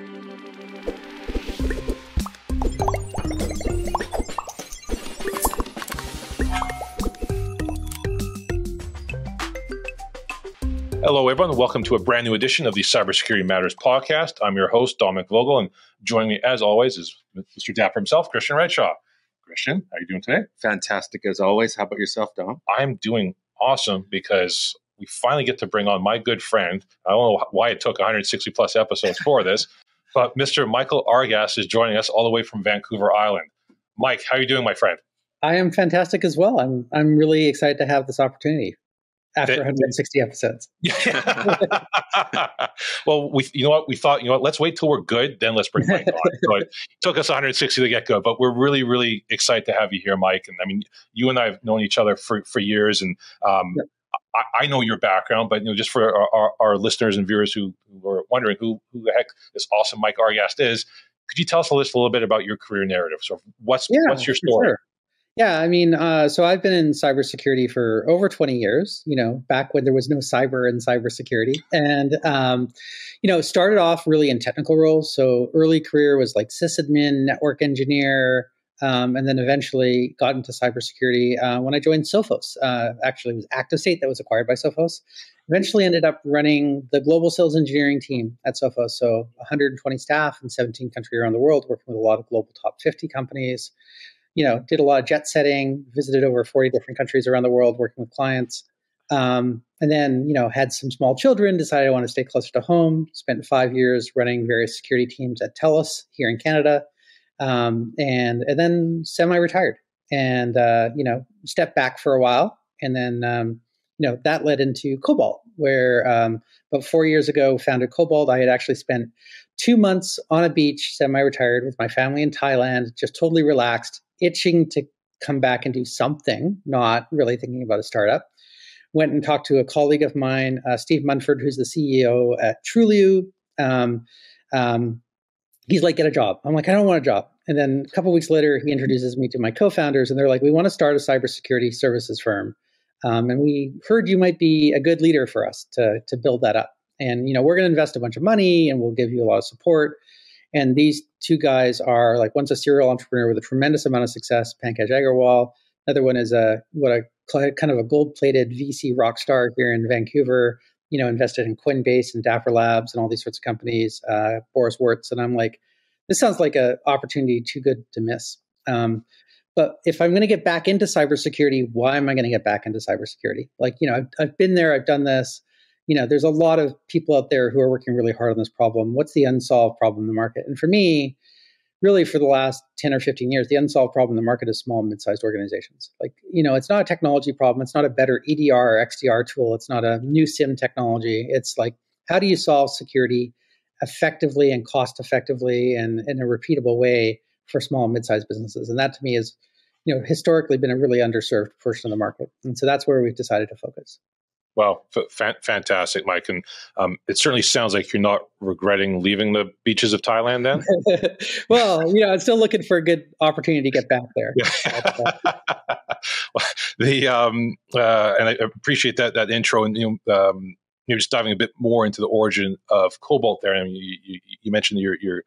Hello, everyone. Welcome to a brand new edition of the Cybersecurity Matters podcast. I'm your host, Dominic Vogel, and joining me, as always, is Mr. Dapper himself, Christian Redshaw. Christian, how are you doing today? Fantastic as always. How about yourself, Dom? I'm doing awesome because we finally get to bring on my good friend. I don't know why it took 160 plus episodes for this, but Mr. Michael Argast is joining us all the way from Vancouver Island. Mike, how are you doing, my friend? I am fantastic as well. I'm I'm really excited to have this opportunity after 160 episodes. well, we you know what we thought you know what let's wait till we're good then let's bring Mike on. So it took us 160 to get good, but we're really really excited to have you here, Mike. And I mean, you and I have known each other for for years, and um, yep. I, I, know your background, but you know just for our, our, our listeners and viewers who, who are wondering who who the heck this awesome Mike Argast is. Could you tell us a little bit about your career narrative? So, what's yeah, what's your story? Sure. Yeah, I mean, uh, so I've been in cybersecurity for over 20 years, you know, back when there was no cyber and cybersecurity. And, um, you know, started off really in technical roles. So early career was like sysadmin, network engineer, um, and then eventually got into cybersecurity uh, when I joined Sophos. Uh, actually, it was ActiveState that was acquired by Sophos. Eventually ended up running the global sales engineering team at Sophos. So 120 staff in 17 countries around the world, working with a lot of global top 50 companies you know, did a lot of jet setting, visited over 40 different countries around the world working with clients. Um, and then, you know, had some small children, decided I want to stay closer to home, spent five years running various security teams at TELUS here in Canada, um, and, and then semi retired and, uh, you know, stepped back for a while. And then, um, you know, that led into Cobalt, where um, about four years ago founded Cobalt. I had actually spent two months on a beach, semi retired with my family in Thailand, just totally relaxed itching to come back and do something, not really thinking about a startup. Went and talked to a colleague of mine, uh, Steve Munford, who's the CEO at Trulioo. Um, um, he's like, get a job. I'm like, I don't want a job. And then a couple weeks later, he introduces me to my co-founders, and they're like, we want to start a cybersecurity services firm, um, and we heard you might be a good leader for us to to build that up. And you know, we're going to invest a bunch of money, and we'll give you a lot of support. And these two guys are like one's a serial entrepreneur with a tremendous amount of success, Pankaj Agarwal. Another one is a what a kind of a gold-plated VC rock star here in Vancouver. You know, invested in Coinbase and Dapper Labs and all these sorts of companies. Uh, Boris Wertz, and I'm like, this sounds like an opportunity too good to miss. Um, but if I'm going to get back into cybersecurity, why am I going to get back into cybersecurity? Like, you know, I've, I've been there, I've done this you know, there's a lot of people out there who are working really hard on this problem. What's the unsolved problem in the market? And for me, really for the last 10 or 15 years, the unsolved problem in the market is small and mid-sized organizations. Like, you know, it's not a technology problem. It's not a better EDR or XDR tool. It's not a new SIEM technology. It's like, how do you solve security effectively and cost effectively and in a repeatable way for small and mid-sized businesses? And that to me is, you know, historically been a really underserved portion of the market. And so that's where we've decided to focus. Well, f- fantastic, Mike, and um, it certainly sounds like you're not regretting leaving the beaches of Thailand. Then, well, you know, I'm still looking for a good opportunity to get back there. the um, uh, and I appreciate that that intro, and you know, um, you're just diving a bit more into the origin of Cobalt. There, I mean, you, you, you mentioned your your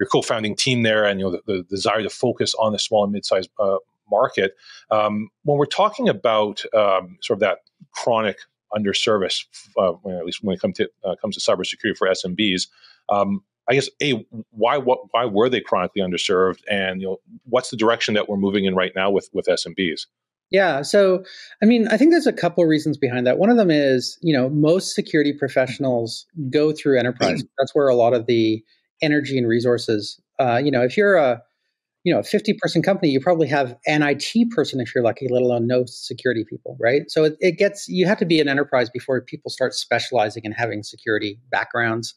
your co-founding team there, and you know the, the desire to focus on the small and mid-sized uh, market. Um, when we're talking about um, sort of that chronic underserviced, uh, at least when it comes to uh, comes to cybersecurity for SMBs. Um, I guess a why what why were they chronically underserved, and you know what's the direction that we're moving in right now with with SMBs? Yeah, so I mean, I think there's a couple of reasons behind that. One of them is you know most security professionals go through enterprise. That's where a lot of the energy and resources. Uh, you know, if you're a you know, a 50 person company, you probably have an IT person if you're lucky, let alone no security people, right? So it, it gets, you have to be an enterprise before people start specializing and having security backgrounds.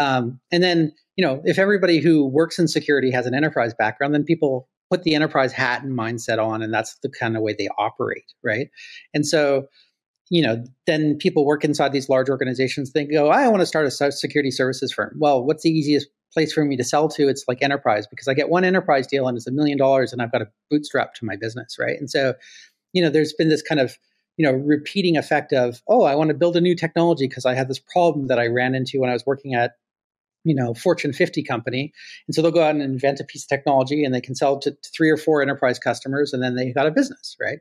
Um, and then, you know, if everybody who works in security has an enterprise background, then people put the enterprise hat and mindset on, and that's the kind of way they operate, right? And so, you know, then people work inside these large organizations. They go, I want to start a security services firm. Well, what's the easiest place for me to sell to, it's like enterprise because I get one enterprise deal and it's a million dollars and I've got a bootstrap to my business, right? And so, you know, there's been this kind of, you know, repeating effect of, oh, I want to build a new technology because I had this problem that I ran into when I was working at you know Fortune 50 company, and so they'll go out and invent a piece of technology, and they can sell to three or four enterprise customers, and then they've got a business, right?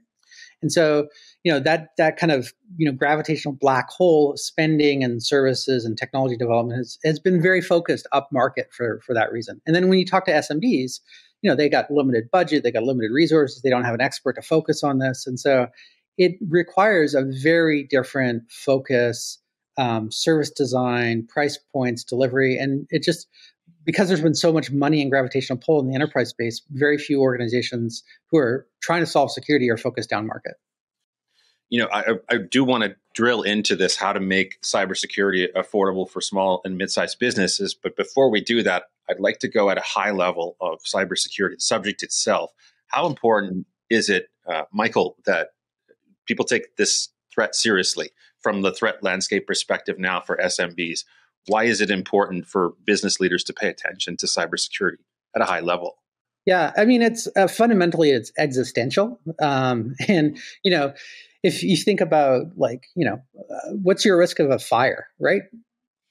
And so, you know, that that kind of you know gravitational black hole of spending and services and technology development has, has been very focused up market for for that reason. And then when you talk to SMBs, you know, they got limited budget, they got limited resources, they don't have an expert to focus on this, and so it requires a very different focus, um, service design, price points, delivery, and it just because there's been so much money and gravitational pull in the enterprise space, very few organizations who are trying to solve security are focused down market. You know, I, I do want to drill into this how to make cybersecurity affordable for small and mid-sized businesses. But before we do that, I'd like to go at a high level of cybersecurity, the subject itself. How important is it, uh, Michael, that people take this threat seriously from the threat landscape perspective now for SMBs? Why is it important for business leaders to pay attention to cybersecurity at a high level? Yeah, I mean, it's uh, fundamentally it's existential, um, and you know, if you think about like you know, uh, what's your risk of a fire, right?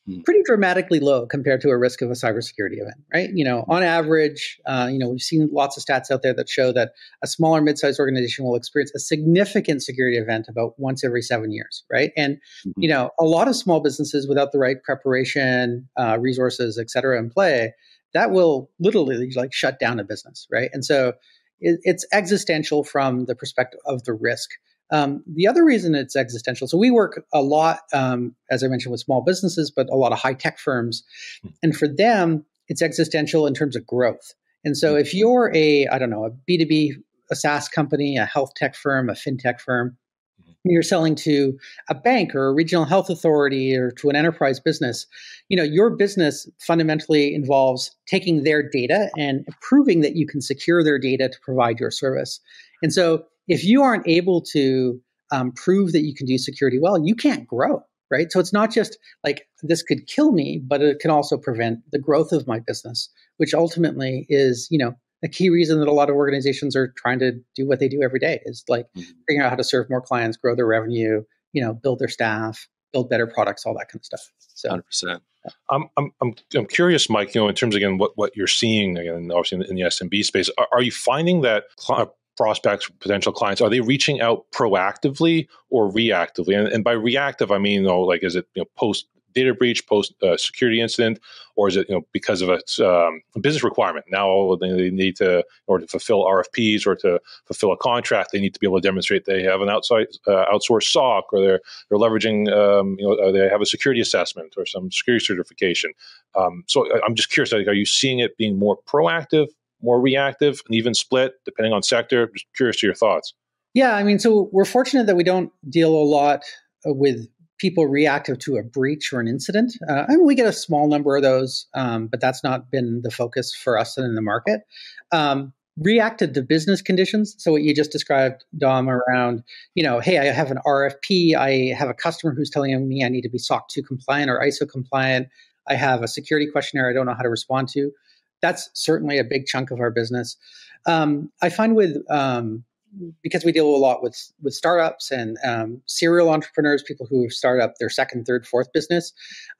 Hmm. pretty dramatically low compared to a risk of a cybersecurity event, right? You know, on average, uh, you know, we've seen lots of stats out there that show that a smaller mid-sized organization will experience a significant security event about once every seven years, right? And mm-hmm. you know, a lot of small businesses without the right preparation, uh, resources, et cetera, in play, that will literally like shut down a business, right? And so it, it's existential from the perspective of the risk. Um, the other reason it's existential, so we work a lot, um, as I mentioned, with small businesses, but a lot of high tech firms. Hmm. And for them, it's existential in terms of growth. And so if hmm. you're a, I don't know, a B2B, a SaaS company, a health tech firm, a fintech firm, hmm. you're selling to a bank or a regional health authority or to an enterprise business, you know, your business fundamentally involves taking their data and proving that you can secure their data to provide your service. And so if you aren't able to um, prove that you can do security well, you can't grow, right? So it's not just like this could kill me, but it can also prevent the growth of my business, which ultimately is, you know, a key reason that a lot of organizations are trying to do what they do every day is like mm-hmm. figuring out how to serve more clients, grow their revenue, you know, build their staff, build better products, all that kind of stuff. So, 100%. I'm, I'm, I'm, I'm curious, Mike, you know, in terms, again, what, what you're seeing, again, obviously in the, in the SMB space, are, are you finding that prospects, potential clients, are they reaching out proactively or reactively? And, and by reactive, I mean, you know, like, is it you know, post data breach, post uh, security incident, or is it you know because of a, um, business requirement? Now they need to, or to fulfill RFPs or to fulfill a contract, they need to be able to demonstrate they have an outside uh, outsourced SOC or they're they're leveraging, um, you know, they have a security assessment or some security certification. Um, so I'm just curious, like, are you seeing it being more proactive more reactive, and even split depending on sector? Just curious to your thoughts. Yeah, I mean, so we're fortunate that we don't deal a lot uh, with people reactive to a breach or an incident. Uh, I mean, we get a small number of those, um, but that's not been the focus for us in the market. Um, reacted to business conditions. So what you just described, Dom, around, you know, hey, I have an RFP. I have a customer who's telling me I need to be SOC 2 compliant or ISO compliant. I have a security questionnaire I don't know how to respond to that's certainly a big chunk of our business. Um, I find with um, because we deal a lot with with startups and um, serial entrepreneurs, people who started up their second, third, fourth business.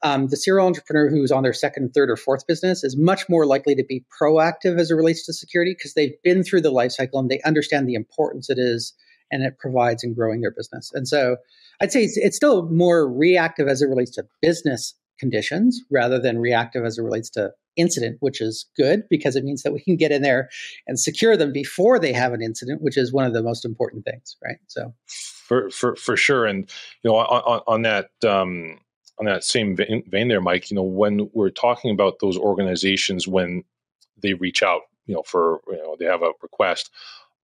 Um, the serial entrepreneur who's on their second, third, or fourth business is much more likely to be proactive as it relates to security because they've been through the life cycle and they understand the importance it is and it provides in growing their business. And so, I'd say it's, it's still more reactive as it relates to business conditions rather than reactive as it relates to incident, which is good because it means that we can get in there and secure them before they have an incident, which is one of the most important things, right? So, for for for sure, and you know, on, on that. Um, on that same vein, vein there, Mike, you know, when we're talking about those organizations when they reach out, you know, for you know they have a request,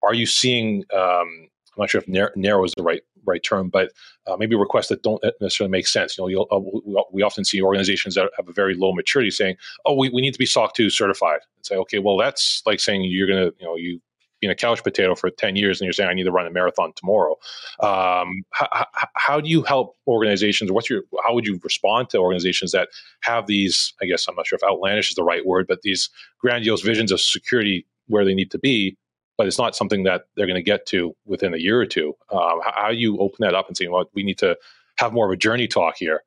are you seeing um, I'm not sure if narrow, narrow is the right right term, but uh, maybe requests that don't necessarily make sense. You know, uh, we often see organizations that have a very low maturity saying, "Oh, we, we need to be SOC 2 certified." And say, "Okay, well, that's like saying you're to, you know, you been a couch potato for 10 years and you're saying I need to run a marathon tomorrow. Um, how, how, do you help organizations? What's your, how would you respond to organizations that have these, I guess I'm not sure if outlandish is the right word, but these grandiose visions of security where they need to be, but it's not something that they're going to get to within a year or two. Um, how, how, you open that up and say, well, we need to have more of a journey talk here?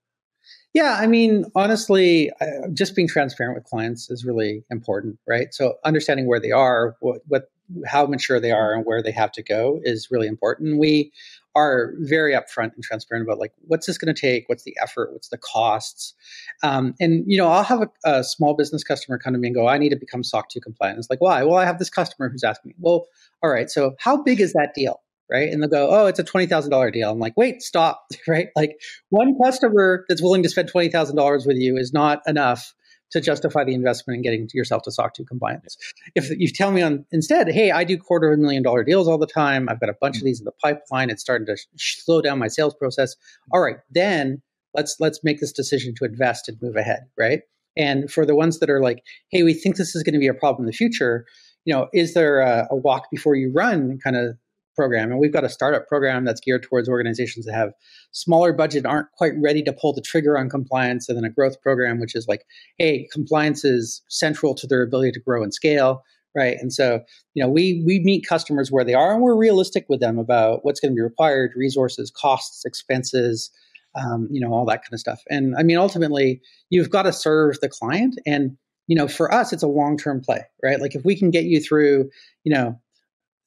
Yeah, I mean, honestly, just being transparent with clients is really important, right? So understanding where they are, what, what, how mature they are, and where they have to go is really important. We are very upfront and transparent about like what's this going to take, what's the effort, what's the costs, um, and you know, I'll have a, a, small business customer come to me and go, "I need to become SOC 2 compliant." It's like, why? Well, I have this customer who's asking me, "Well, all right, so how big is that deal?" right? And they'll go, oh, it's a $20,000 deal. I'm like, wait, stop, right? Like one customer that's willing to spend $20,000 with you is not enough to justify the investment in getting yourself to SOC 2 compliance. If you tell me on instead, hey, I do quarter of a million dollar deals all the time, I've got a bunch of these in the pipeline, it's starting to sh- slow down my sales process. All right, then let's let's make this decision to invest and move ahead, right? And for the ones that are like, hey, we think this is going to be a problem in the future, you know, is there a, a walk before you run kind of program. And we've got a startup program that's geared towards organizations that have smaller budget, aren't quite ready to pull the trigger on compliance, and then a growth program, which is like, hey, compliance is central to their ability to grow and scale. Right. And so, you know, we we meet customers where they are and we're realistic with them about what's going to be required, resources, costs, expenses, um, you know, all that kind of stuff. And I mean, ultimately, you've got to serve the client. And, you know, for us, it's a long term play, right? Like if we can get you through, you know,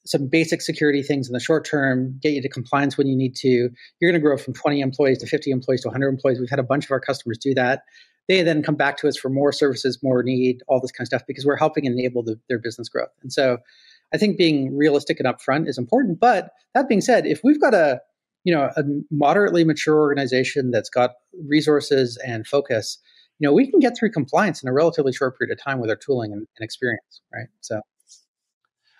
some basic security things in the short term, get you to compliance when you need to. You're going to grow from 20 employees to 50 employees to 100 employees. We've had a bunch of our customers do that. They then come back to us for more services, more need, all this kind of stuff because we're helping enable the, their business growth. And so I think being realistic and upfront is important. But that being said, if we've got a you know a moderately mature organization that's got resources and focus, you know we can get through compliance in a relatively short period of time with our tooling and, and experience, right? So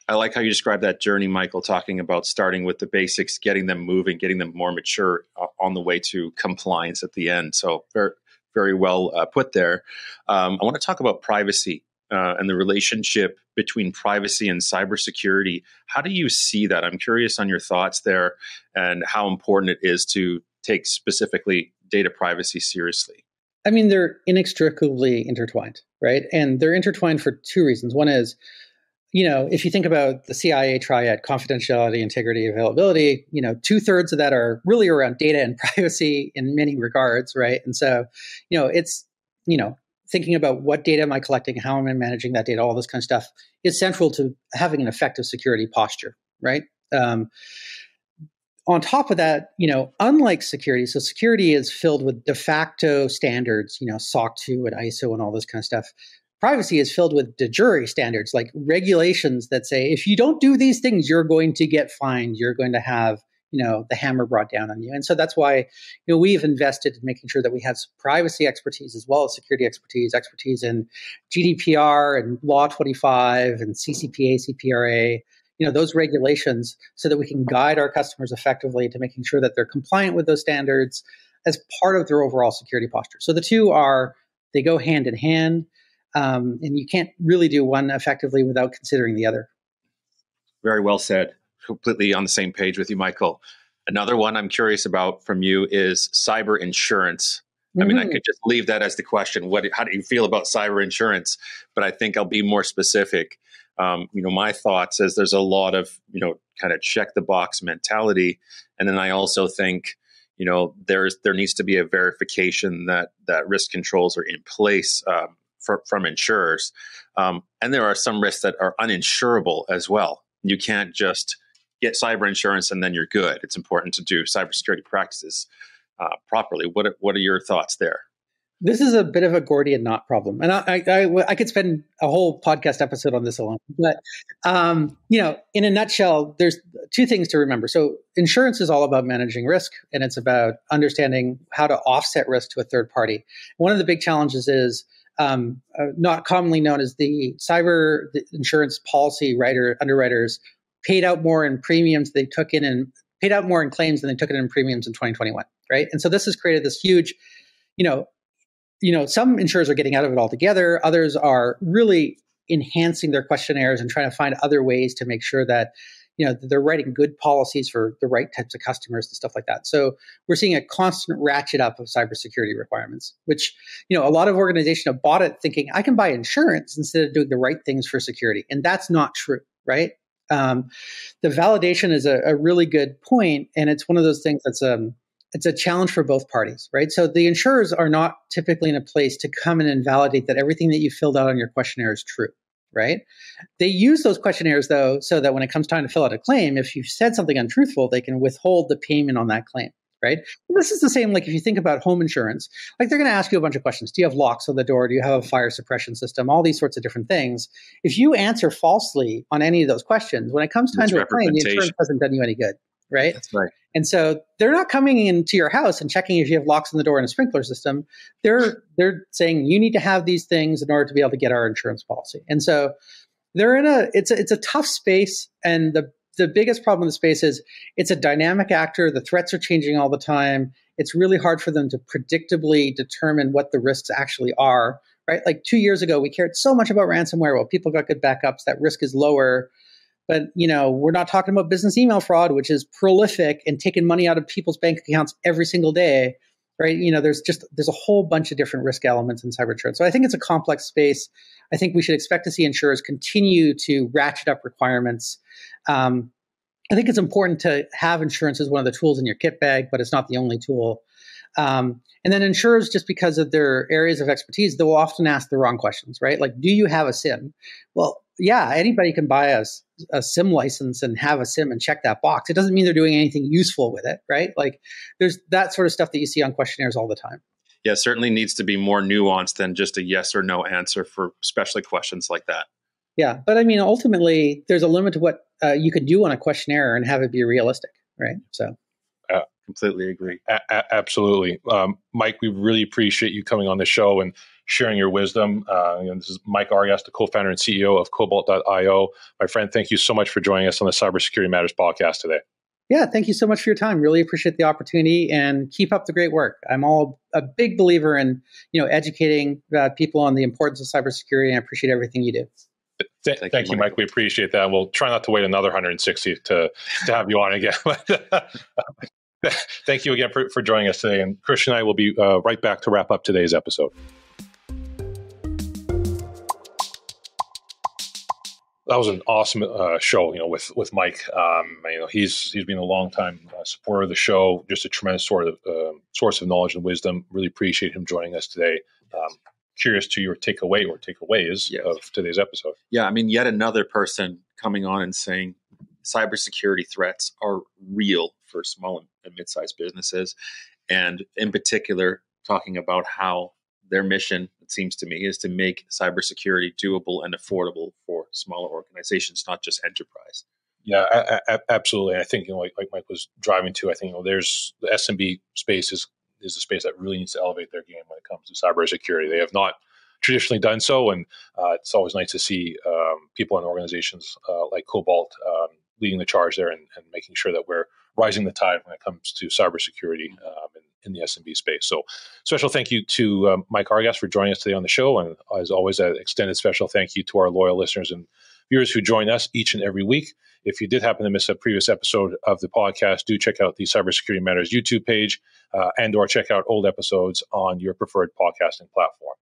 I like how you describe that journey, Michael, talking about starting with the basics, getting them moving, getting them more mature uh, on the way to compliance at the end. So very, very well uh, put there. Um, I want to talk about privacy uh, and the relationship between privacy and cybersecurity. How do you see that? I'm curious on your thoughts there and how important it is to take specifically data privacy seriously. I mean, they're inextricably intertwined, right? And they're intertwined for two reasons. One is you know, if you think about the CIA triad, confidentiality, integrity, availability, you know, two thirds of that are really around data and privacy in many regards, right? And so, you know, it's, you know, thinking about what data am I collecting, how am I managing that data, all this kind of stuff is central to having an effective security posture, right? Um, on top of that, you know, unlike security, so security is filled with de facto standards, you know, SOC 2 and ISO and all this kind of stuff privacy is filled with de jure standards, like regulations that say if you don't do these things, you're going to get fined. You're going to have you know the hammer brought down on you. And so that's why you know we've invested in making sure that we have privacy expertise as well as security expertise expertise in gdpr and law 25 and ccpa cpra you know those regulations so that we can guide our customers effectively to making sure that they're compliant with those standards as part of their overall security posture. So the two are they go hand in hand um, and you can't really do one effectively without considering the other. Very well said. Completely on the same page with you, Michael. Another one I'm curious about from you is cyber insurance. Mm-hmm. I mean, I mm-hmm. could just leave that as the question. What? How do you feel about cyber insurance? But I think I'll be more specific. Um, you know, my thoughts is there's a lot of you know kind of check the box mentality, and then I also think you know there's there needs to be a verification that that risk controls are in place um, for, from insurers. Um, and there are some risks that are uninsurable as well. You can't just get cyber insurance and then you're good. It's important to do cybersecurity practices uh, properly. What are, what are your thoughts there? This is a bit of a Gordian knot problem, and I, I, I could spend a whole podcast episode on this alone. But um, you know, in a nutshell, there's two things to remember. So, insurance is all about managing risk, and it's about understanding how to offset risk to a third party. One of the big challenges is um, uh, not commonly known as the cyber insurance policy writer underwriters paid out more in premiums they took in and paid out more in claims than they took in in premiums in 2021 right? And so this has created this huge you know you know some insurers are getting out of it altogether. Others are really enhancing their questionnaires and trying to find other ways to make sure that you know they're writing good policies for the right types of customers and stuff like that. So we're seeing a constant ratchet up of cybersecurity requirements which you know a lot of organizations have bought it thinking i can buy insurance instead of doing the right things for security. And that's not true right? Um, the validation is a, a, really good point and it's one of those things that's um, it's a challenge for both parties, right? So the insurers are not typically in a place to come in and validate that everything that you filled out on your questionnaire is true, right? They use those questionnaires though, so that when it comes time to fill out a claim, if you've said something untruthful, they can withhold the payment on that claim right? this is the same like if you think about home insurance, like they're going to ask you a bunch of questions. Do you have locks on the door? Do you have a fire suppression system? All these sorts of different things. If you answer falsely on any of those questions, when it comes time to a claim, the insurance hasn't done you any good, right? That's right. And so they're not coming into your house and checking if you have locks on the door and a sprinkler system. They're they're saying you need to have these things in order to be able to get our insurance policy. And so they're in a it's a, it's a tough space and the the biggest problem in the space is it's a dynamic actor. The threats are changing all the time. It's really hard for them to predictably determine what the risks actually are. Right? Like two years ago, we cared so much about ransomware. Well, people got good backups. That risk is lower. But you know, we're not talking about business email fraud, which is prolific and taking money out of people's bank accounts every single day right? You know, there's just there's a whole bunch of different risk elements in cyber insurance. So I think it's a complex space. I think we should expect to see insurers continue to ratchet up requirements. Um, I think it's important to have insurance as one of the tools in your kit bag, but it's not the only tool. Um, and then insurers, just because of their areas of expertise, they will often ask the wrong questions, right? Like, do you have a SIEM? Well, yeah, anybody can buy a, a SIEM license and have a SIEM and check that box. It doesn't mean they're doing anything useful with it, right? Like, there's that sort of stuff that you see on questionnaires all the time. Yeah, certainly needs to be more nuanced than just a yes or no answer for especially questions like that. Yeah, but I mean, ultimately, there's a limit to what uh, you could do on a questionnaire and have it be realistic, right? So, uh, completely agree. A- a- absolutely, um, Mike. We really appreciate you coming on the show and sharing your wisdom. Uh, you know, this is Mike Argast, the co-founder and CEO of Cobalt.io. My friend, thank you so much for joining us on the Cybersecurity Matters podcast today. Yeah, thank you so much for your time. Really appreciate the opportunity and keep up the great work. I'm all a big believer in you know educating uh, people on the importance of cybersecurity, and I appreciate everything you do. Th- thank, thank, you, Mike. Mike. We appreciate that. We'll try not to wait another 160 to to have you on again. thank you again for, for joining us today. And Christian and I will be uh, right back to wrap up today's episode. That was an awesome uh, show, you know, with with Mike. Um, you know, he's he's been a long time uh, supporter of the show, just a tremendous sort of uh, source of knowledge and wisdom. Really appreciate him joining us today. Um, curious to your takeaway or takeaways yes. of today's episode. Yeah, I mean, yet another person coming on and saying cybersecurity threats are real for small and mid-sized businesses, and in particular, talking about how their mission, it seems to me, is to make cybersecurity doable and affordable for smaller organizations, not just enterprise. Yeah, a- a- absolutely. I think you know, like, like Mike was driving to, I think you know, there's the SMB space is is a space that really needs to elevate their game when it comes to cybersecurity. They have not traditionally done so, and uh, it's always nice to see um, people in organizations uh, like Cobalt um, leading the charge there and, and, making sure that we're rising the tide when it comes to cybersecurity um, and in the SMB space. So, special thank you to um, Mike Argast for joining us today on the show. And as always, an extended special thank you to our loyal listeners and viewers who join us each and every week. If you did happen to miss a previous episode of the podcast, do check out the Cybersecurity Matters YouTube page uh, and or check out old episodes on your preferred podcasting platform.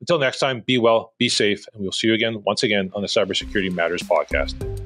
Until next time, be well, be safe, and we'll see you again once again on the Cybersecurity Matters podcast.